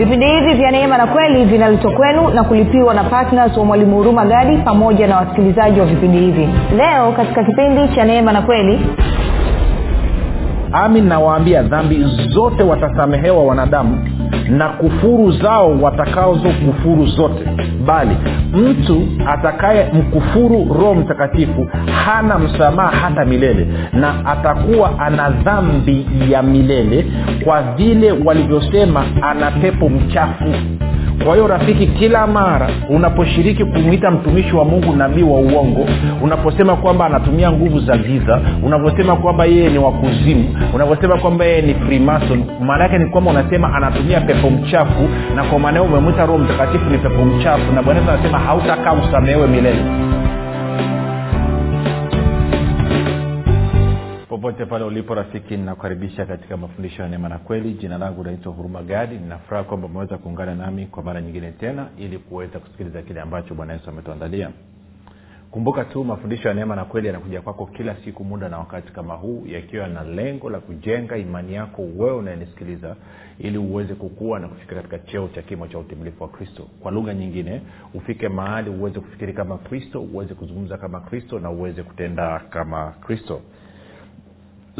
vipindi hivi vya neema na kweli vinaletwa kwenu na kulipiwa na ptns wa mwalimu huruma gadi pamoja na wasikilizaji wa vipindi hivi. Leo katika kipindi cha neema na kweli amin nawaambia dhambi zote watasamehewa wanadamu na kufuru zao watakazo kufuru zote. Bali mtu atakaye mkufuru roho mtakatifu hana msamaha hata milele na atakuwa ana dhambi ya milele kwa vile walivyosema ana pepo mchafu kwa hiyo rafiki kila mara unaposhiriki kumwita mtumishi wa mungu nabii wa uongo unaposema kwamba anatumia nguvu za giza unaposema kwamba yeye ni wakuzimu unaposema kwamba yeye ni freemason maana yake ni kwamba unasema anatumia pepo mchafu na kwa maanao umemwita roho mtakatifu ni pepo mchafu na bwana anasema hautakaa usamehewe milele popote pale ulipo rafiki ninakukaribisha katika mafundisho ya neema na kweli. Jina langu naitwa huruma gadi. Ninafuraha kwamba umeweza kuungana nami kwa mara nyingine tena ili kuweza kusikiliza kile ambacho bwana yesu ametuandalia. Kumbuka tu mafundisho ya neema na kweli yanakuja kwako kila siku muda na wakati kama huu yakiwa na lengo la kujenga imani yako wewe unayenisikiliza ili uweze kukua na kufika katika cheo cha kimo cha utimilifu wa kristo. Kwa lugha nyingine ufike mahali uweze kufikiri kama kristo uweze kuzungumza kama kristo na uweze kutenda kama kristo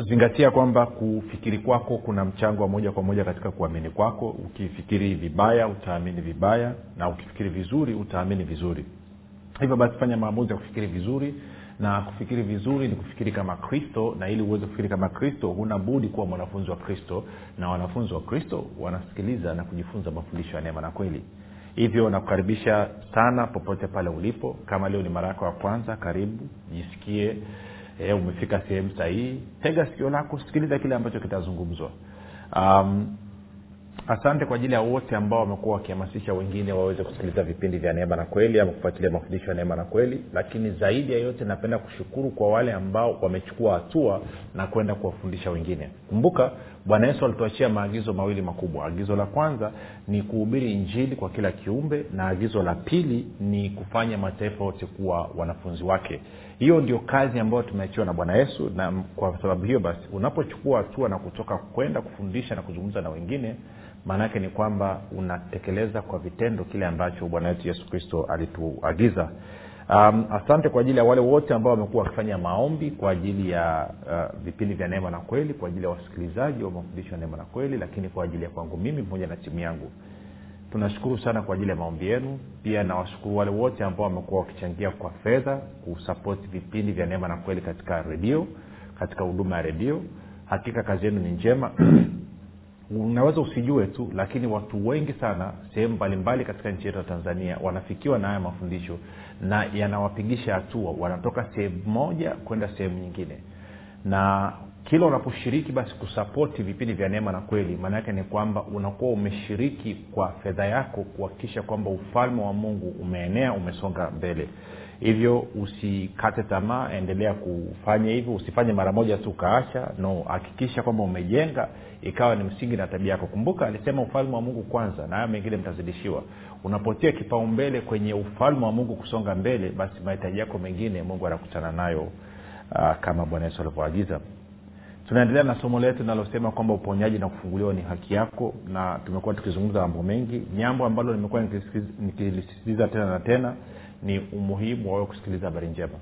zingatia kwamba kufikiri kwako kuna mchango wa moja kwa moja katika kuamini kwako. Ukifikiri vibaya utaamini vibaya na ukifikiri vizuri utaamini vizuri. Hivyo basi fanya maamuzi ya kufikiri vizuri na kufikiri vizuri ni kufikiri kama kristo na ili uweze kufikiri kama kristo huna budi kuwa mwanafunzi wa kristo na wanafunzi wa kristo wanasikiliza na kujifunza mafundisho ya neema na kweli. Hivyo nakukaribisha sana popote pale ulipo. Kama leo ni mara yako ya kwanza karibu jisikie e, umefika sehemu sahihi. Tega sikio lako sikiliza kile ambacho kitazungumzwa. Um, asante kwa ajili ya wote ambao wamekuwa wakihamasisha wengine waweze kusikiliza vipindi vya neema na kweli ama kufuatilia mafundisho ya neema na kweli. Lakini zaidi ya yote napenda kushukuru kwa wale ambao wamechukua hatua na kwenda kuwafundisha wengine. Kumbuka bwana yesu alituachia maagizo mawili makubwa. Agizo la kwanza ni kuhubiri injili kwa kila kiumbe na agizo la pili ni kufanya mataifa yote kuwa wanafunzi wake. Hiyo ndio kazi ambayo tumeachiwa na bwana yesu na kwa sababu hiyo basi unapochukua hatua na kutoka kwenda kufundisha na kuzungumza na wengine maanaake ni kwamba unatekeleza kwa vitendo kile ambacho bwana wetu yesu kristo alituagiza um, asante kwa ajili ya wale wote ambao wamekuwa wakifanya maombi kwa ajili ya uh, vipindi vya neema na kweli kwa ajili ya wasikilizaji wa mafundisho ya neema na kweli lakini kwa ajili ya kwangu mimi pamoja na timu yangu. Tunashukuru sana kwa ajili ya maombi yenu. Pia nawashukuru wale wote ambao wamekuwa wakichangia kwa fedha kusapoti vipindi vya neema na kweli katika redio katika huduma ya redio. Hakika kazi yenu ni njema. Unaweza usijue tu lakini watu wengi sana sehemu mbalimbali katika nchi yetu ya tanzania wanafikiwa na haya mafundisho na yanawapigisha hatua. Wanatoka sehemu moja kwenda sehemu nyingine. Na kila unaposhiriki basi kusapoti vipindi vya neema na kweli maana yake ni kwamba unakuwa umeshiriki kwa fedha yako kuhakikisha kwamba ufalme wa mungu umeenea umesonga mbele hivyo usikate tamaa endelea kufanya hivyo. Usifanye mara moja tu ukaacha no hakikisha kwamba umejenga ikawa ni msingi na tabia yako. Kumbuka alisema ufalme wa mungu kwanza na hayo mengine mtazidishiwa. Unapotia kipaumbele kwenye ufalme wa mungu kusonga mbele basi mahitaji yako mengine mungu anakutana nayo uh, kama bwana yesu alivyoagiza. Tunaendelea na somo letu linalosema kwamba uponyaji na kufunguliwa ni haki yako na tumekuwa tukizungumza mambo mengi. Jambo ambalo nimekuwa nikilisisitiza tena na tena ni umuhimu wawe kusikiliza habari njema.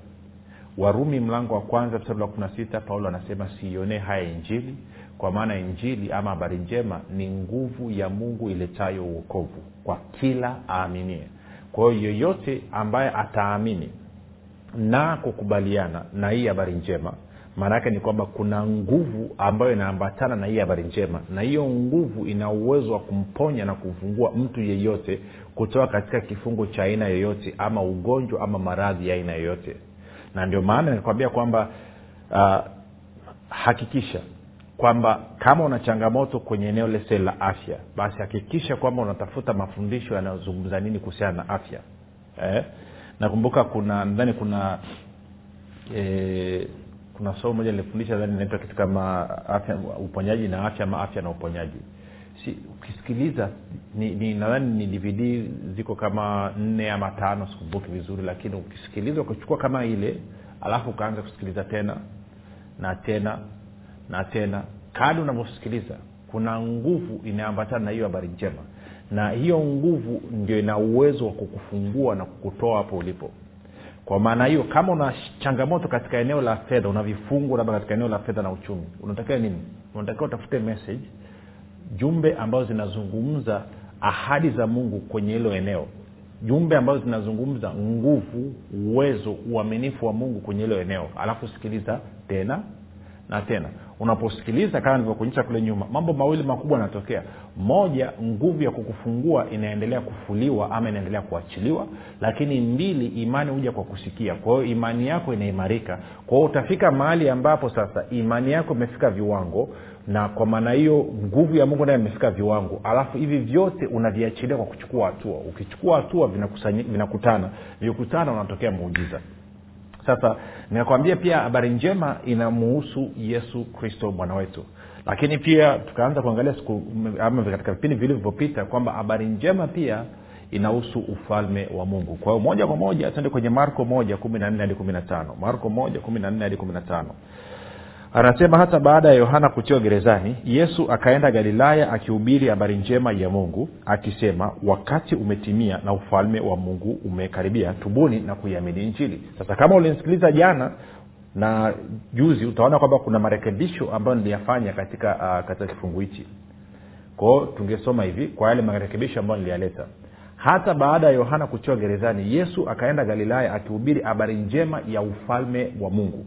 Warumi mlango wa kwanza mstari wa kumi na sita paulo anasema siionee haya injili kwa maana injili ama habari njema ni nguvu ya mungu iletayo uokovu kwa kila aaminie. Kwa hiyo yoyote ambaye ataamini na kukubaliana na hii habari njema maana yake ni kwamba kuna nguvu ambayo inaambatana na hii habari njema na hiyo nguvu ina uwezo wa kumponya na kumfungua mtu yeyote kutoka katika kifungo cha aina yoyote ama ugonjwa ama maradhi ya aina yoyote. Na ndio maana nikakwambia kwamba uh, hakikisha kwamba kama una changamoto kwenye eneo lese la afya basi hakikisha kwamba unatafuta mafundisho yanayozungumza nini kuhusiana na afya. Eh? nakumbuka kuna nadhani kuna eh, kuna somo moja nilifundisha dhani inaitwa kitu kama afya uponyaji na afya ama afya na uponyaji si ukisikiliza ni, ni nadhani ni dvd ziko kama nne ama tano sikumbuki vizuri lakini ukisikiliza ukichukua kama ile alafu ukaanza kusikiliza tena na tena na tena kadi unavyosikiliza kuna nguvu inaambatana na hiyo habari njema. Na hiyo nguvu ndio ina uwezo wa kukufungua na kukutoa hapo ulipo. Kwa maana hiyo kama una changamoto katika eneo la fedha una vifungu labda katika eneo la fedha na uchumi unatakiwa nini? Unatakiwa utafute message jumbe ambazo zinazungumza ahadi za mungu kwenye hilo eneo. Jumbe ambazo zinazungumza nguvu uwezo uaminifu wa mungu kwenye hilo eneo. Alafu sikiliza tena na tena unaposikiliza kama nilivyokuonyesha kule nyuma mambo mawili makubwa yanatokea. Moja nguvu ya kukufungua inaendelea kufuliwa ama inaendelea kuachiliwa lakini mbili imani huja kwa kusikia. Kwa hiyo imani yako inaimarika. Kwa hiyo utafika mahali ambapo sasa imani yako imefika viwango na kwa maana hiyo nguvu ya mungu nayo imefika viwango. Alafu hivi vyote unaviachilia kwa kuchukua hatua. Ukichukua hatua vinakutana. Vikutana unatokea muujiza sasa nikakwambia pia habari njema inamuhusu yesu kristo bwana wetu. Lakini pia tukaanza kuangalia siku katika vipindi vilivyopita kwamba habari njema pia inahusu ufalme wa mungu. Kwa hiyo moja kwa moja tuende kwenye marko moja kumi na nne hadi kumi na tano. Marko moja kumi na nne hadi kumi na tano anasema hata baada ya yohana kutiwa gerezani yesu akaenda galilaya akihubiri habari njema ya mungu akisema wakati umetimia na ufalme wa mungu umekaribia tubuni na kuiamini injili. Sasa kama ulinisikiliza jana na juzi utaona kwamba kuna marekebisho ambayo niliyafanya katika uh, katika kifungu hichi. Kwao tungesoma hivi kwa yale marekebisho ambayo niliyaleta. Hata baada ya yohana kutiwa gerezani yesu akaenda galilaya akihubiri habari njema ya ufalme wa mungu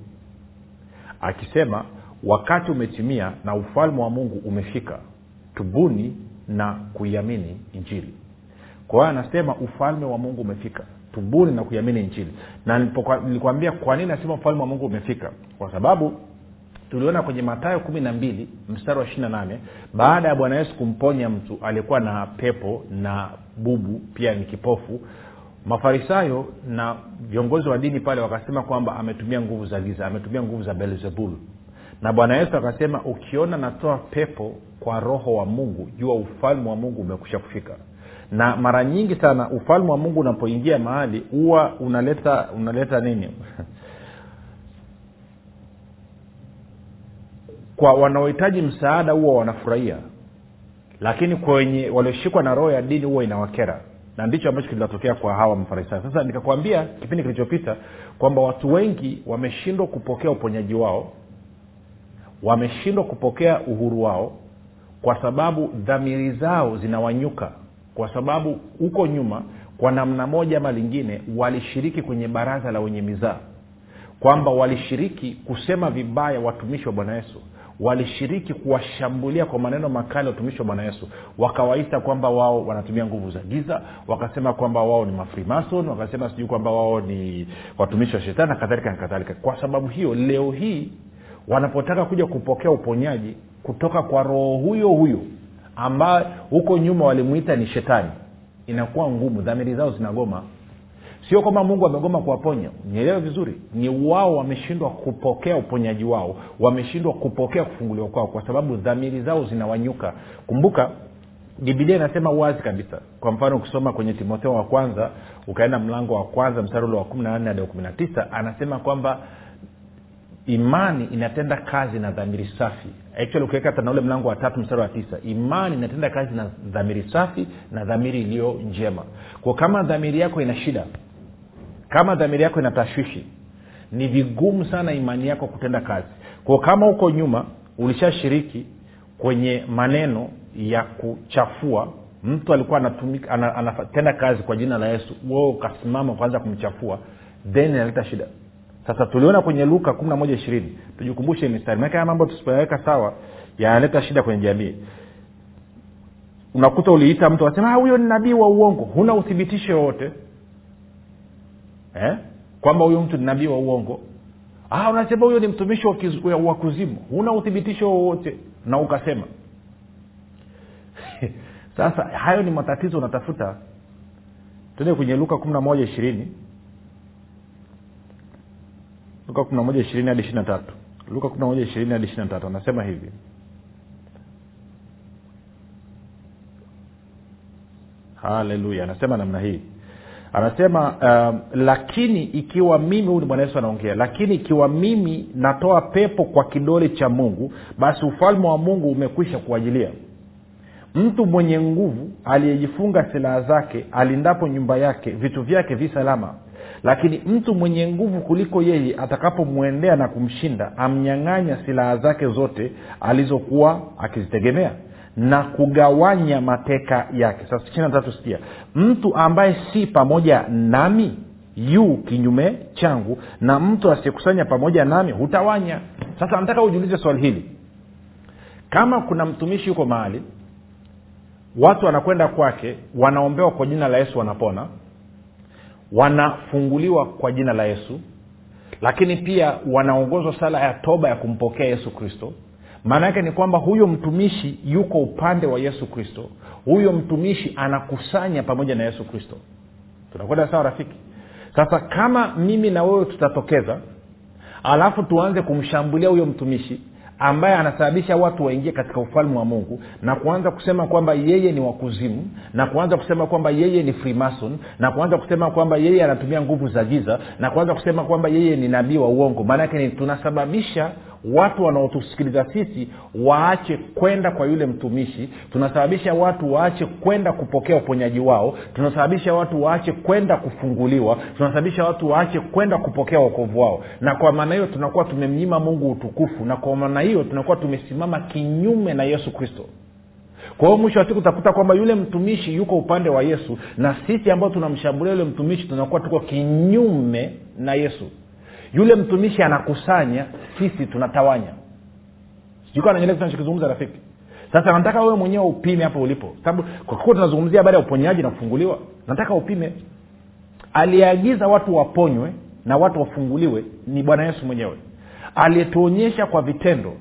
akisema wakati umetimia na ufalme wa mungu umefika tubuni na kuiamini injili. Kwa hiyo anasema ufalme wa mungu umefika tubuni na kuiamini injili. Na nilikwambia kwa nini nasema ufalme wa mungu umefika? Kwa sababu tuliona kwenye matayo kumi na mbili mstari wa ishiri na nane baada ya bwana yesu kumponya mtu aliyekuwa na pepo na bubu pia ni kipofu mafarisayo na viongozi wa dini pale wakasema kwamba ametumia nguvu za giza ametumia nguvu za belzebul na bwana yesu akasema ukiona natoa pepo kwa roho wa mungu jua ufalme wa mungu umekusha kufika. Na mara nyingi sana ufalme wa mungu unapoingia mahali huwa unaleta unaleta nini? Kwa wanaohitaji msaada huwa wanafurahia. Lakini kwenye walioshikwa na roho ya dini huwa inawakera na ndicho ambacho kinatokea kwa hawa mafarisayo. Sasa nikakwambia kipindi kilichopita kwamba watu wengi wameshindwa kupokea uponyaji wao wameshindwa kupokea uhuru wao kwa sababu dhamiri zao zinawanyuka kwa sababu huko nyuma kwa namna moja ama lingine walishiriki kwenye baraza la wenye mizaa kwamba walishiriki kusema vibaya watumishi wa bwana yesu. Walishiriki kuwashambulia kwa maneno makali watumishi wa bwana yesu. Wakawaita kwamba wao wanatumia nguvu za giza wakasema kwamba wao ni mafrimason wakasema sijui kwamba wao ni watumishi wa shetani na kadhalika na kadhalika. Kwa sababu hiyo leo hii wanapotaka kuja kupokea uponyaji kutoka kwa roho huyo huyo ambaye huko nyuma walimwita ni shetani inakuwa ngumu. Dhamiri zao zinagoma sio kwamba mungu amegoma kuwaponya. Nielewe vizuri. Ni wao wameshindwa kupokea uponyaji wao. Wameshindwa kupokea kufunguliwa kwao kwa sababu dhamiri zao zinawanyuka. Kumbuka bibilia inasema wazi kabisa. Kwa mfano ukisoma kwenye timotheo wa kwanza ukaenda mlango wa kwanza mstari wa kumi hadi wa kumi na tisa anasema kwamba imani inatenda kazi na dhamiri safi. Actually ukiweka hata na ule mlango wa tatu mstari wa tisa imani inatenda kazi na dhamiri safi na dhamiri iliyo njema. Kwa kama dhamiri yako ina shida kama dhamiri yako ina tashwishi ni vigumu sana imani yako kutenda kazi. Kwa kama huko nyuma ulishashiriki kwenye maneno ya kuchafua mtu alikuwa anatumika ana, anatenda kazi kwa jina la yesu wewe ukasimama kwanza kumchafua then inaleta shida. Sasa tuliona kwenye luka kumi na moja ishirini tujikumbushe mistari maake haya mambo tusipoyaweka sawa yanaleta shida kwenye jamii. Unakuta uliita mtu anasema huyo ni nabii wa uongo. Huna uthibitisho wowote eh? kwamba huyo mtu ni nabii wa uongo. Ah, unasema huyo ni mtumishi wa, kuzimu. Huna uthibitisho wowote. Na ukasema. Sasa hayo ni matatizo unatafuta. Tuende kwenye luka kumi na moja ishirini. Luka kumi na moja ishirini hadi ishiri na tatu. Luka kumi na moja ishirini hadi ishiri na tatu. Anasema hivi. Haleluya. Anasema namna hii anasema uh, lakini ikiwa mimi huyu ni bwana yesu anaongea lakini ikiwa mimi natoa pepo kwa kidole cha mungu basi ufalme wa mungu umekwisha kuajilia mtu mwenye nguvu aliyejifunga silaha zake alindapo nyumba yake vitu vyake vi salama. Lakini mtu mwenye nguvu kuliko yeye atakapomwendea na kumshinda amnyang'anya silaha zake zote alizokuwa akizitegemea na kugawanya mateka yake. Sasa ishiri na sikia. Mtu ambaye si pamoja nami yu kinyume changu na mtu asiyekusanya pamoja nami hutawanya. Sasa nataka ujiulize swali hili. Kama kuna mtumishi yuko mahali watu wanakwenda kwake wanaombewa kwa jina la yesu wanapona wanafunguliwa kwa jina la yesu lakini pia wanaongozwa sala ya toba ya kumpokea yesu kristo maana yake ni kwamba huyo mtumishi yuko upande wa yesu kristo. Huyo mtumishi anakusanya pamoja na yesu kristo. Tunakwenda sawa rafiki? Sasa kama mimi na wewe tutatokeza alafu tuanze kumshambulia huyo mtumishi ambaye anasababisha watu waingie katika ufalme wa mungu na kuanza kusema kwamba yeye ni wakuzimu na kuanza kusema kwamba yeye ni freemason na kuanza kusema kwamba yeye anatumia nguvu za giza na kuanza kusema kwamba yeye ni nabii wa uongo maanake ni tunasababisha watu wanaotusikiliza sisi waache kwenda kwa yule mtumishi. Tunasababisha watu waache kwenda kupokea uponyaji wao. Tunasababisha watu waache kwenda kufunguliwa. Tunasababisha watu waache kwenda kupokea wokovu wao. Na kwa maana hiyo tunakuwa tumemnyima mungu utukufu. Na kwa maana hiyo tunakuwa tumesimama kinyume na yesu kristo. Kwa hiyo mwisho wa siku utakuta kwamba yule mtumishi yuko upande wa yesu. Na sisi ambao tunamshambulia yule mtumishi tunakuwa tuko kinyume na yesu yule mtumishi anakusanya sisi tunatawanya. Sijukananyele tunachokizungumza rafiki. Sasa nataka wewe mwenyewe upime hapo ulipo. Sababu kwa kuwa tunazungumzia habari ya uponyaji na kufunguliwa nataka upime. Aliyeagiza watu waponywe na watu wafunguliwe ni bwana yesu mwenyewe. Aliyetuonyesha kwa vitendo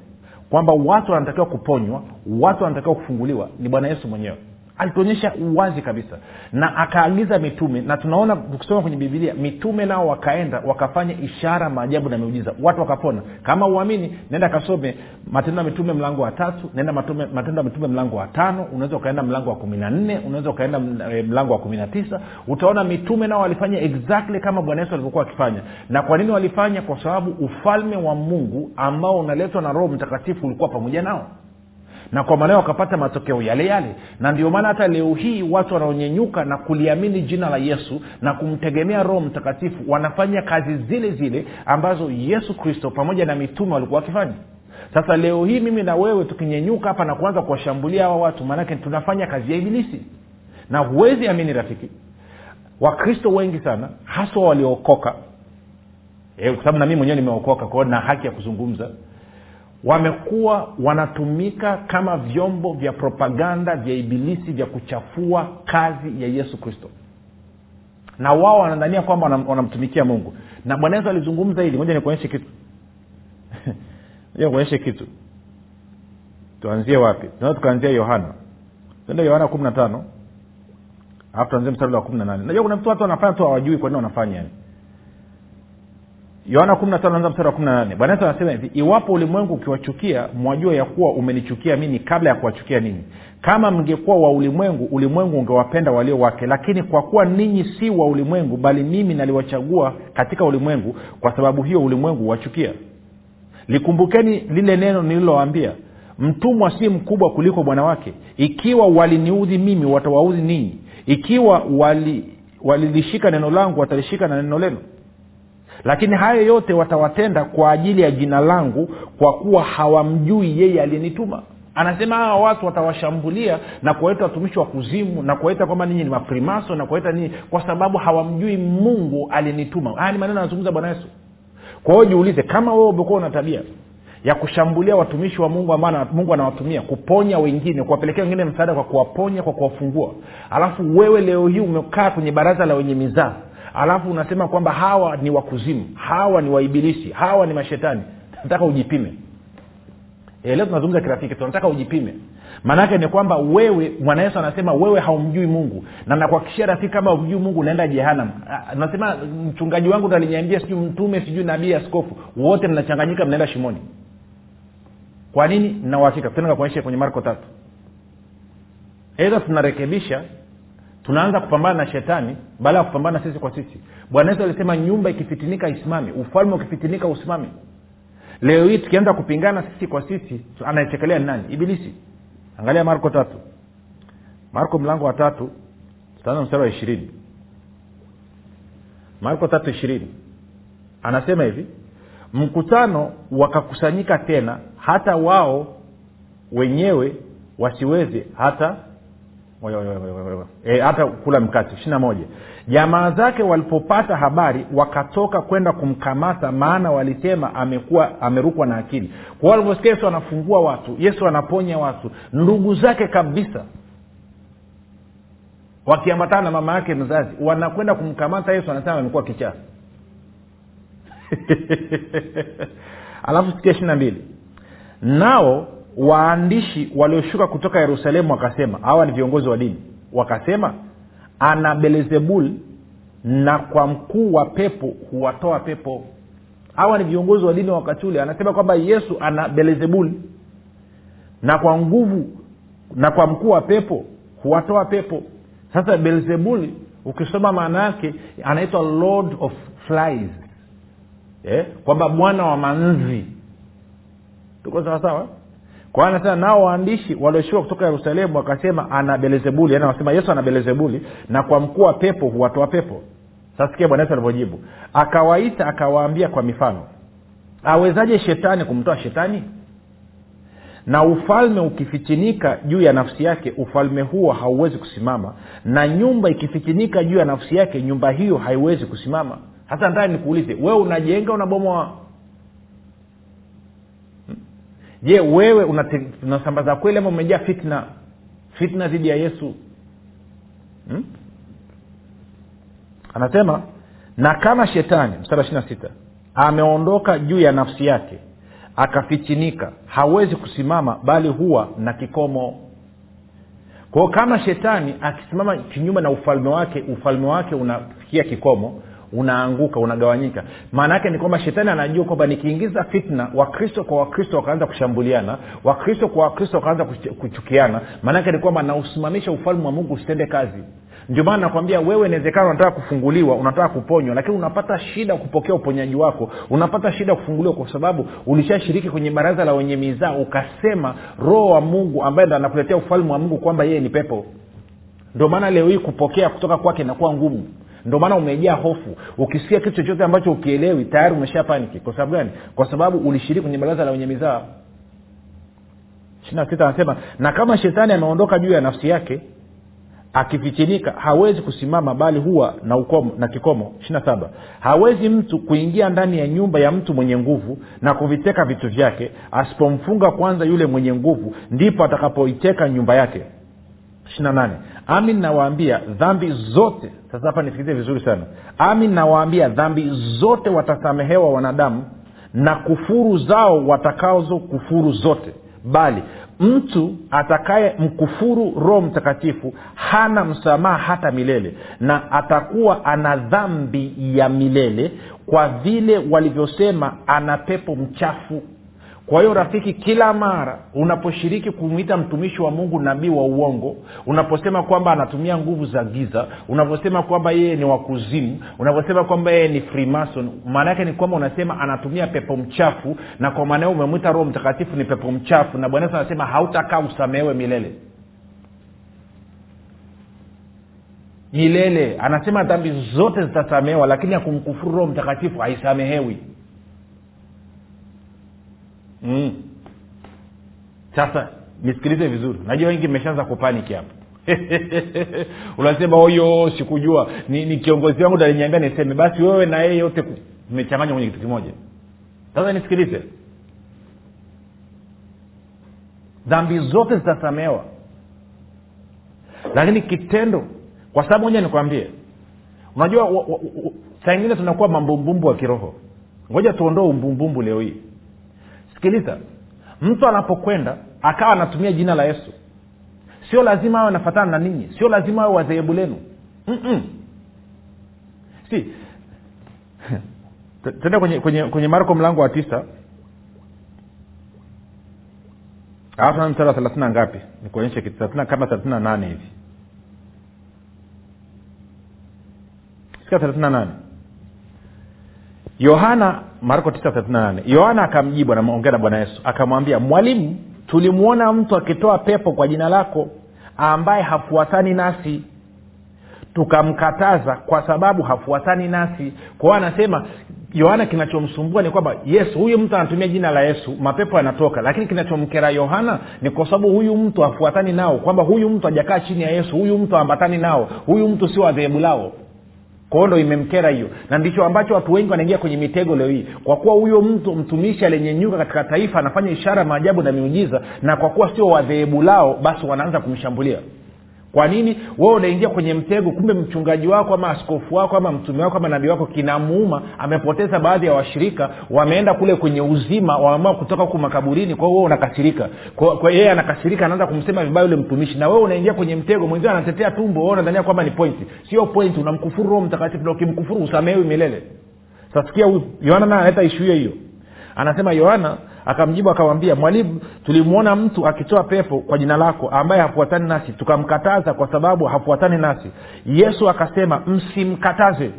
kwamba watu wanatakiwa kuponywa watu wanatakiwa kufunguliwa ni bwana yesu mwenyewe alituonyesha uwazi kabisa na akaagiza mitume na tunaona tukisoma kwenye bibilia mitume nao wakaenda wakafanya ishara maajabu na miujiza. Watu wakapona. Kama uamini naenda kasome matendo ya mitume mlango wa tatu naenda matendo ya mitume mlango wa tano unaweza ukaenda mlango wa kumi na nne unaweza ukaenda mlango wa kumi na tisa. Utaona mitume nao walifanya exactly kama bwana yesu alivyokuwa akifanya. Na kwa nini walifanya? Kwa sababu ufalme wa mungu ambao unaletwa na roho mtakatifu ulikuwa pamoja nao na kwa maana wakapata matokeo yale yale. Na ndio maana hata leo hii watu wanaonyenyuka na kuliamini jina la yesu na kumtegemea roho mtakatifu wanafanya kazi zile zile ambazo yesu kristo pamoja na mitume walikuwa wakifanya. Sasa leo hii mimi na wewe tukinyenyuka hapa na kuanza kuwashambulia hawa watu maanake tunafanya kazi ya ibilisi. Na huwezi amini rafiki wakristo wengi sana haswa waliookoka. E, kwa sababu na mii mwenyewe nimeokoka kwao na haki ya kuzungumza wamekuwa wanatumika kama vyombo vya propaganda vya ibilisi vya kuchafua kazi ya yesu kristo. Na wao wanadhania kwamba wanamtumikia mungu. Na bwana yesu alizungumza hili. Moja nikuonyeshe kitu. Nikuonyeshe kitu. Tuanzie wapi? Tunaweza tukaanzia yohana. Tuende yohana kumi na tano. Alafu tuanzie mstari wa kumi na nane. Najua kuna vitu watu wanafanya tu hawajui kwa nini wanafanya. yani yohana mstari wa bwana yesu anasema hivi iwapo ulimwengu ukiwachukia mwajua ya kuwa umenichukia mimi kabla ya kuwachukia ninyi. Kama mngekuwa wa ulimwengu ulimwengu ungewapenda walio wake. Lakini kwa kuwa ninyi si wa ulimwengu bali mimi naliwachagua katika ulimwengu kwa sababu hiyo ulimwengu huwachukia. Likumbukeni lile neno nililowaambia mtumwa si mkubwa kuliko bwana wake. Ikiwa waliniudhi mimi watawaudhi ninyi. Ikiwa walilishika wali neno langu watalishika na neno lenu lakini hayo yote watawatenda kwa ajili ya jina langu kwa kuwa hawamjui yeye aliyenituma. Anasema hawa watu watawashambulia na kuwaita watumishi wa kuzimu na kuwaita kwamba ninyi ni mafrimaso na kuwaita ninyi kwa sababu hawamjui mungu aliyenituma. Haya ni maneno anazungumza bwana yesu. Kwa hiyo jiulize kama wewe umekuwa una tabia ya kushambulia watumishi wa mungu ambao mungu anawatumia kuponya wengine kuwapelekea wengine msaada kwa kuwaponya kwa kuwafungua alafu wewe leo hii umekaa kwenye baraza la wenye mizaa alafu unasema kwamba hawa ni wakuzimu hawa ni waibilisi hawa ni mashetani. Nataka ujipime. E, leo tunazungumza kirafiki tunataka ujipime. Maanaake ni kwamba wewe bwana yesu anasema wewe haumjui mungu. Na nakuakishia rafiki kama umjui mungu unaenda jehanam nasema mchungaji wangu ndo aliniambia sijui mtume sijui nabii askofu. Wote mnachanganyika mnaenda shimoni. Kwa nini? Nauhakika tena kuonyesha kwenye marko tatu. Edha tunarekebisha tunaanza kupambana na shetani baada ya kupambana sisi kwa sisi. Bwana yesu alisema nyumba ikifitinika isimame ufalme ukifitinika usimame. Leo hii tukianza kupingana sisi kwa sisi anayechekelea ni nani? Ibilisi. Angalia marko tatu. Marko mlango wa tatu tutaanza mstari wa ishirini. Marko tatu ishirini. Anasema hivi mkutano wakakusanyika tena hata wao wenyewe wasiweze hata e, hata kula mkate ishiri na moja. Jamaa zake walipopata habari wakatoka kwenda kumkamata maana walisema amekuwa amerukwa na akili. Kwa walivyosikia yesu anafungua watu yesu anaponya watu ndugu zake kabisa wakiambatana na mama yake mzazi wanakwenda kumkamata yesu anasema amekuwa kichaa. Alafu sikia ishiri na mbili. Nao waandishi walioshuka kutoka yerusalemu wakasema hawa ni viongozi wa dini. Wakasema ana belzebul na kwa mkuu wa pepo huwatoa pepo. Hawa ni viongozi wa dini wa wakati ule. Anasema kwamba yesu ana belzebul na kwa nguvu na kwa mkuu wa pepo huwatoa pepo. Sasa belzebuli ukisoma maana yake anaitwa lord of flies. Eh? kwamba bwana wa manzi. Tuko sawasawa kwa anasema nao waandishi walioshuka kutoka yerusalemu wakasema ana belzebuli. Yani wanasema yesu ana belzebuli na kwa mkuu wa pepo huwatoa pepo. Sasikia bwana yesu alivyojibu. Akawaita akawaambia kwa mifano awezaje shetani kumtoa shetani? Na ufalme ukifichinika juu ya nafsi yake ufalme huo hauwezi kusimama. Na nyumba ikifichinika juu ya nafsi yake nyumba hiyo haiwezi kusimama. Hasa nataka nikuulize wewe unajenga unabomoa je wewe unasambaza kweli ama umejaa fitna? Fitna dhidi ya yesu? Hmm? anasema na kama shetani mstari wa ishiri na sita ameondoka juu ya nafsi yake akafichinika hawezi kusimama bali huwa na kikomo. Kwao kama shetani akisimama kinyume na ufalme wake ufalme wake unafikia kikomo unaanguka unagawanyika. Maana yake ni kwamba shetani anajua kwamba nikiingiza fitna wakristo kwa wakristo wakaanza kushambuliana wakristo kwa wakristo wakaanza kuchukiana. Maana ni kwamba nausimamisha ufalme wa mungu usitende kazi. Ndio maana nakwambia wewe inawezekana unataka kufunguliwa unataka kuponywa lakini unapata shida kupokea uponyaji wako. Unapata shida kufunguliwa kwa sababu ulishashiriki kwenye baraza la wenye mizaa ukasema roho wa mungu ambaye ndo anakuletea ufalme wa mungu kwamba yeye ni pepo. Ndio maana leo hii kupokea kutoka kwake inakuwa ngumu ndio maana umejaa hofu. Ukisikia kitu chochote ambacho ukielewi tayari umesha paniki kwa sababu gani? Kwa sababu ulishiriki kwenye baraza la wenye mizaa ishirina anasema na kama shetani ameondoka juu ya nafsi yake akifichinika hawezi kusimama bali huwa na ukomo na kikomo. Ishirina saba. Hawezi mtu kuingia ndani ya nyumba ya mtu mwenye nguvu na kuviteka vitu vyake. Asipomfunga kwanza yule mwenye nguvu ndipo atakapoiteka nyumba yake nane ami nawaambia dhambi zote. Sasa hapa nisikilize vizuri sana. Ami nawaambia dhambi zote watasamehewa wanadamu na kufuru zao watakazo kufuru zote. Bali mtu atakaye mkufuru roho mtakatifu hana msamaha hata milele na atakuwa ana dhambi ya milele kwa vile walivyosema ana pepo mchafu kwa hiyo rafiki kila mara unaposhiriki kumwita mtumishi wa mungu nabii wa uongo unaposema kwamba anatumia nguvu za giza unavyosema kwamba yeye ni wakuzimu unavyosema kwamba yeye ni freemason maana yake ni kwamba unasema anatumia pepo mchafu na kwa maana hiyo umemwita roho mtakatifu ni pepo mchafu na bwana yesu anasema hautakaa usamehewe milele. Milele. Anasema dhambi zote zitasamehewa lakini akumkufuru roho mtakatifu haisamehewi mm. sasa nisikilize vizuri. Najua wengi mmeshaanza kupaniki hapo unasema oyo sikujua. Ni, ni kiongozi wangu aliniambia niseme. Basi wewe na yeye yote mmechanganywa kwenye kitu kimoja. Sasa nisikilize. Dhambi zote zitasamewa lakini kitendo kwa sababu moja nikwambie unajua saa ingine tunakuwa mambumbumbu wa kiroho. Ngoja tuondoe umbumbumbu leo hii sikiliza. Mtu anapokwenda akawa anatumia jina la yesu. Sio lazima awe anafatana na ninyi. Sio lazima awe wadhehebu lenu. Si. Tenda kwenye, kwenye, kwenye marko mlango wa tisa. Alafu mstari wa thelathina ngapi? Nikuonyeshe thelathina kama thelathina nane hivi. Sika thelathina nane yohana marko 938 yohana akamjibu anaongea na bwana yesu. Akamwambia mwalimu tulimwona mtu akitoa pepo kwa jina lako ambaye hafuatani nasi. Tukamkataza kwa sababu hafuatani nasi. Kwa anasema yohana kinachomsumbua ni kwamba yesu huyu mtu anatumia jina la yesu mapepo yanatoka. Lakini kinachomkera yohana ni kwa sababu huyu mtu hafuatani nao kwamba huyu mtu hajakaa chini ya yesu huyu mtu haambatani nao huyu mtu sio wadhehebu lao kwao ndo imemkera hiyo. Na ndicho ambacho watu wengi wanaingia kwenye mitego leo hii. Kwa kuwa huyo mtu mtumishi alenyenyuka katika taifa anafanya ishara maajabu na miujiza na kwa kuwa sio wadhehebu lao basi wanaanza kumshambulia kwa nini? Wewe unaingia kwenye mtego kumbe mchungaji wako ama askofu wako ama mtume wako ama nabii wako kinamuuma amepoteza baadhi ya washirika wameenda kule kwenye uzima wameamua kutoka huku makaburini kwao wewe unakasirika. Yeye anakasirika anaanza kumsema vibaya yule mtumishi. Na wewe unaingia kwenye mtego mwenzio anatetea tumbo wewe unadhania kwamba ni pointi sio pointi unamkufuru roho mtakatifu na ukimkufuru usamehewi milele. Sasikia huyu yohana naye analeta ishu hiyo hiyo. Anasema yohana akamjibu akamwambia mwalimu tulimwona mtu akitoa pepo kwa jina lako ambaye hafuatani nasi tukamkataza kwa sababu hafuatani nasi. Yesu akasema msimkataze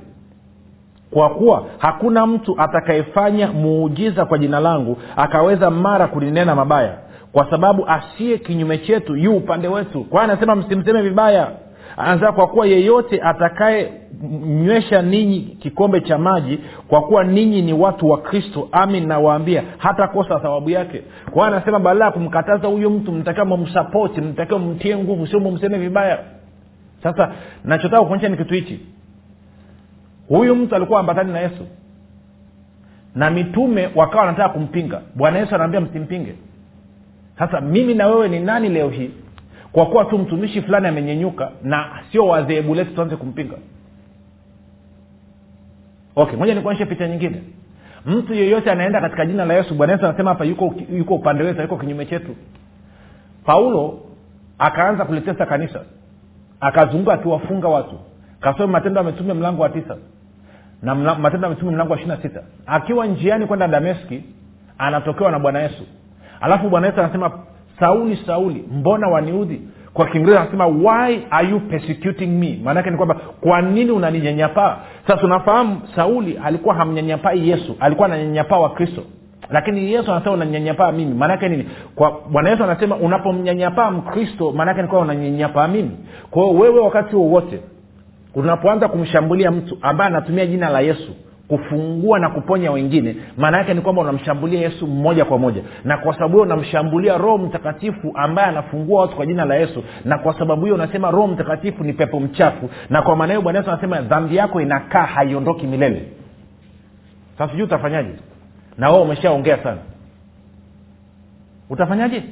kwa kuwa hakuna mtu atakayefanya muujiza kwa jina langu akaweza mara kulinena mabaya kwa sababu asiye kinyume chetu yu upande wetu. Kwa anasema msimseme vibaya? Anasema kwa kuwa yeyote atakaye nywesha ninyi kikombe cha maji kwa kuwa ninyi ni watu wa kristo. Ami nawaambia hata kosa thawabu yake. Kwa hiyo anasema badala ya kumkataza huyu mtu mtakiwa mumsapoti mtakiwa mtie nguvu sio mumseme vibaya. Sasa nachotaka kuonyesha ni kitu hichi. Huyu mtu alikuwa ambatani na yesu. Na mitume wakawa wanataka kumpinga. Bwana yesu anaambia msimpinge. Sasa mimi na wewe ni nani leo hii? Kwa kuwa tu mtumishi fulani amenyenyuka na sio wadhehebu letu tuanze kumpinga okay moja nikuonyeshe picha nyingine. Mtu yeyote anaenda katika jina la yesu bwana yesu anasema hapa yuko yuko upande wetu yuko kinyume chetu. Paulo akaanza kulitesa kanisa. Akazunguka akiwafunga watu. Kasome matendo ya mlango wa tisa. Na matendo ya mlango wa ishiri na sita. Akiwa njiani kwenda dameski anatokewa na bwana yesu. Alafu bwana yesu anasema sauli sauli mbona waniudhi kwa kiingereza anasema why are you persecuting me? Maanake ni kwamba kwa nini unaninyanyapaa? Sasa tunafahamu sauli alikuwa hamnyanyapai yesu alikuwa ananyanyapaa wa kristo lakini yesu anasema unanyanyapaa mimi. Maanake nini? Kwa bwana yesu anasema unapomnyanyapaa mkristo maanake ni kwamba unanyanyapaa mimi. Kwa hiyo wewe wakati wowote unapoanza kumshambulia mtu ambaye anatumia jina la yesu kufungua na kuponya wengine maana yake ni kwamba unamshambulia yesu moja kwa moja. Na kwa sababu hiyo unamshambulia roho mtakatifu ambaye anafungua watu kwa jina la yesu. Na kwa sababu hiyo unasema roho mtakatifu ni pepo mchafu. Na kwa maana hiyo bwana yesu anasema dhambi yako inakaa haiondoki milele. Sasa sijui utafanyaje? Na wao umeshaongea sana. Utafanyaje?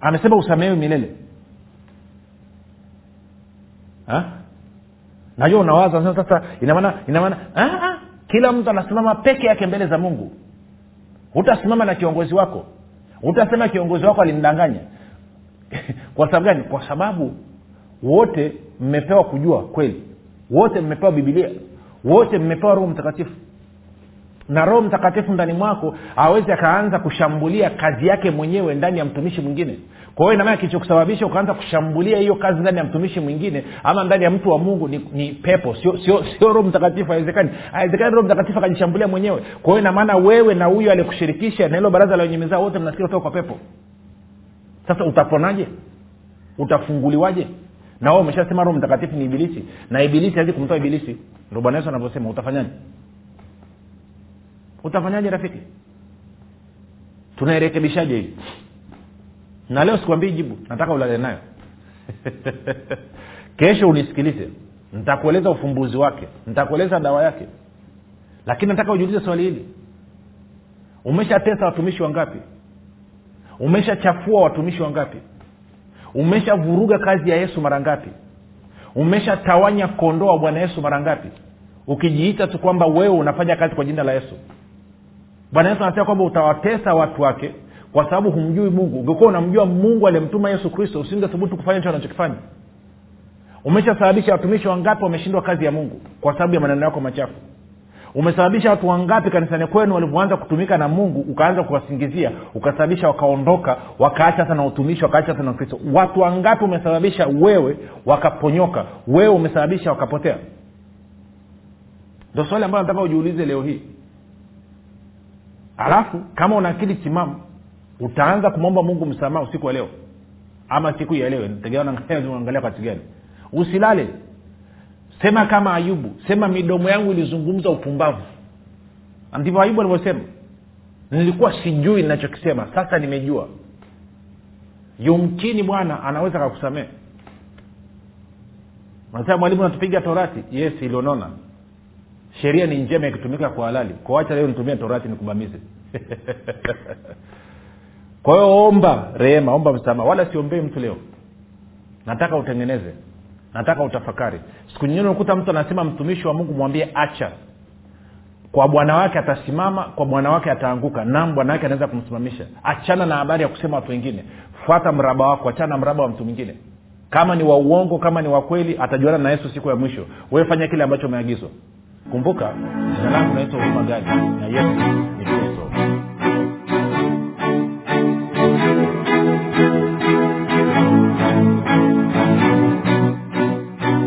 Amesema usamehewi milele. Ha? Najua unawaza sasa inamaana inamaana kila mtu anasimama peke yake mbele za mungu. Hutasimama na kiongozi wako. Hutasema kiongozi wako alimdanganya kwa sababu gani? Kwa sababu wote mmepewa kujua kweli. Wote mmepewa bibilia wote mmepewa roho mtakatifu. Na roho mtakatifu ndani mwako awezi akaanza kushambulia kazi yake mwenyewe ndani ya mtumishi mwingine kwa hiyo inamaana kilichokusababisha ukaanza kushambulia hiyo kazi ndani ya mtumishi mwingine ama ndani ya mtu wa mungu ni, ni pepo. Sio sio sio roho mtakatifu haiwezekani. Haiwezekani roho mtakatifu akajishambulia mwenyewe. Kwa hiyo inamaana wewe na huyo alikushirikisha na hilo baraza la wenye wote mnasikia kutoka kwa pepo. Sasa utaponaje? Utafunguliwaje? Na wao umeshasema roho mtakatifu ni ibilisi. Na ibilisi hawezi kumtoa ibilisi. Ndo bwana yesu anavyosema utafanyaje? Utafanyaje rafiki? Tunairekebishaje hii na leo sikwambii jibu nataka ulale nayo. Kesho unisikilize nitakueleza ufumbuzi wake nitakueleza dawa yake. Lakini nataka ujiulize swali hili. Umeshatesa watumishi wangapi? Umeshachafua watumishi wangapi? Umeshavuruga kazi ya yesu mara ngapi? Umeshatawanya kondoa wa bwana yesu mara ngapi? Ukijiita tu kwamba wewe unafanya kazi kwa jina la yesu. Bwana yesu anasema kwamba utawatesa watu wake kwa sababu humjui mungu. Ungekuwa unamjua mungu aliyemtuma yesu kristo usingethubutu kufanya hicho anachokifanya. Umeshasababisha watumishi wangapi wameshindwa kazi ya mungu? Kwa sababu ya maneno yako machafu. Umesababisha watu wangapi kanisani kwenu walivyoanza kutumika na mungu ukaanza kuwasingizia ukasababisha wakaondoka wakaacha sana utumishi wakaacha sana na kristo. Watu wangapi umesababisha wewe wakaponyoka wewe umesababisha wakapotea? Ndo swali ambayo nataka ujiulize leo hii. Alafu kama una akili timamu utaanza kumwomba mungu msamaha usiku wa leo? Ama siku ielewe tegeanaangalia wakati gani. Usilale. Sema kama ayubu. Sema midomo yangu ilizungumza upumbavu. Ndivyo ayubu alivyosema. Nilikuwa sijui ninachokisema. Sasa nimejua. Yumkini bwana anaweza kakusamee nasema mwalimu natupiga torati. Yes ilionona. Sheria ni njema ikitumika kwa halali. Kwa wacha leo nitumie torati nikubamize kwa hiyo omba rehema omba msamaha. Wala siombei mtu leo. Nataka utengeneze. Nataka utafakari. Siku nyingine unakuta mtu anasema mtumishi wa mungu mwambie acha. Kwa bwana wake atasimama kwa bwana wake ataanguka. Nam bwana wake anaweza kumsimamisha. Achana na habari ya kusema watu wengine. Fuata mraba wako achana na mraba wa mtu mwingine. Kama ni wa uongo kama ni wa kweli atajuana na yesu siku ya mwisho. Wewe fanya kile ambacho umeagizwa. Kumbuka jina langu naitwa huruma gadi na yesu ni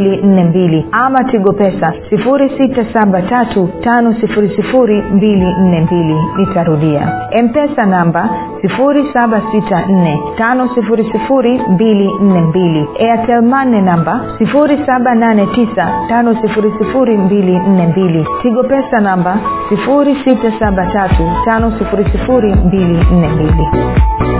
7895242 ama tigo pesa 6735242 nitarudia. Mpesa namba 7645242 airtelmane namba 7895242 tigo pesa namba 6735242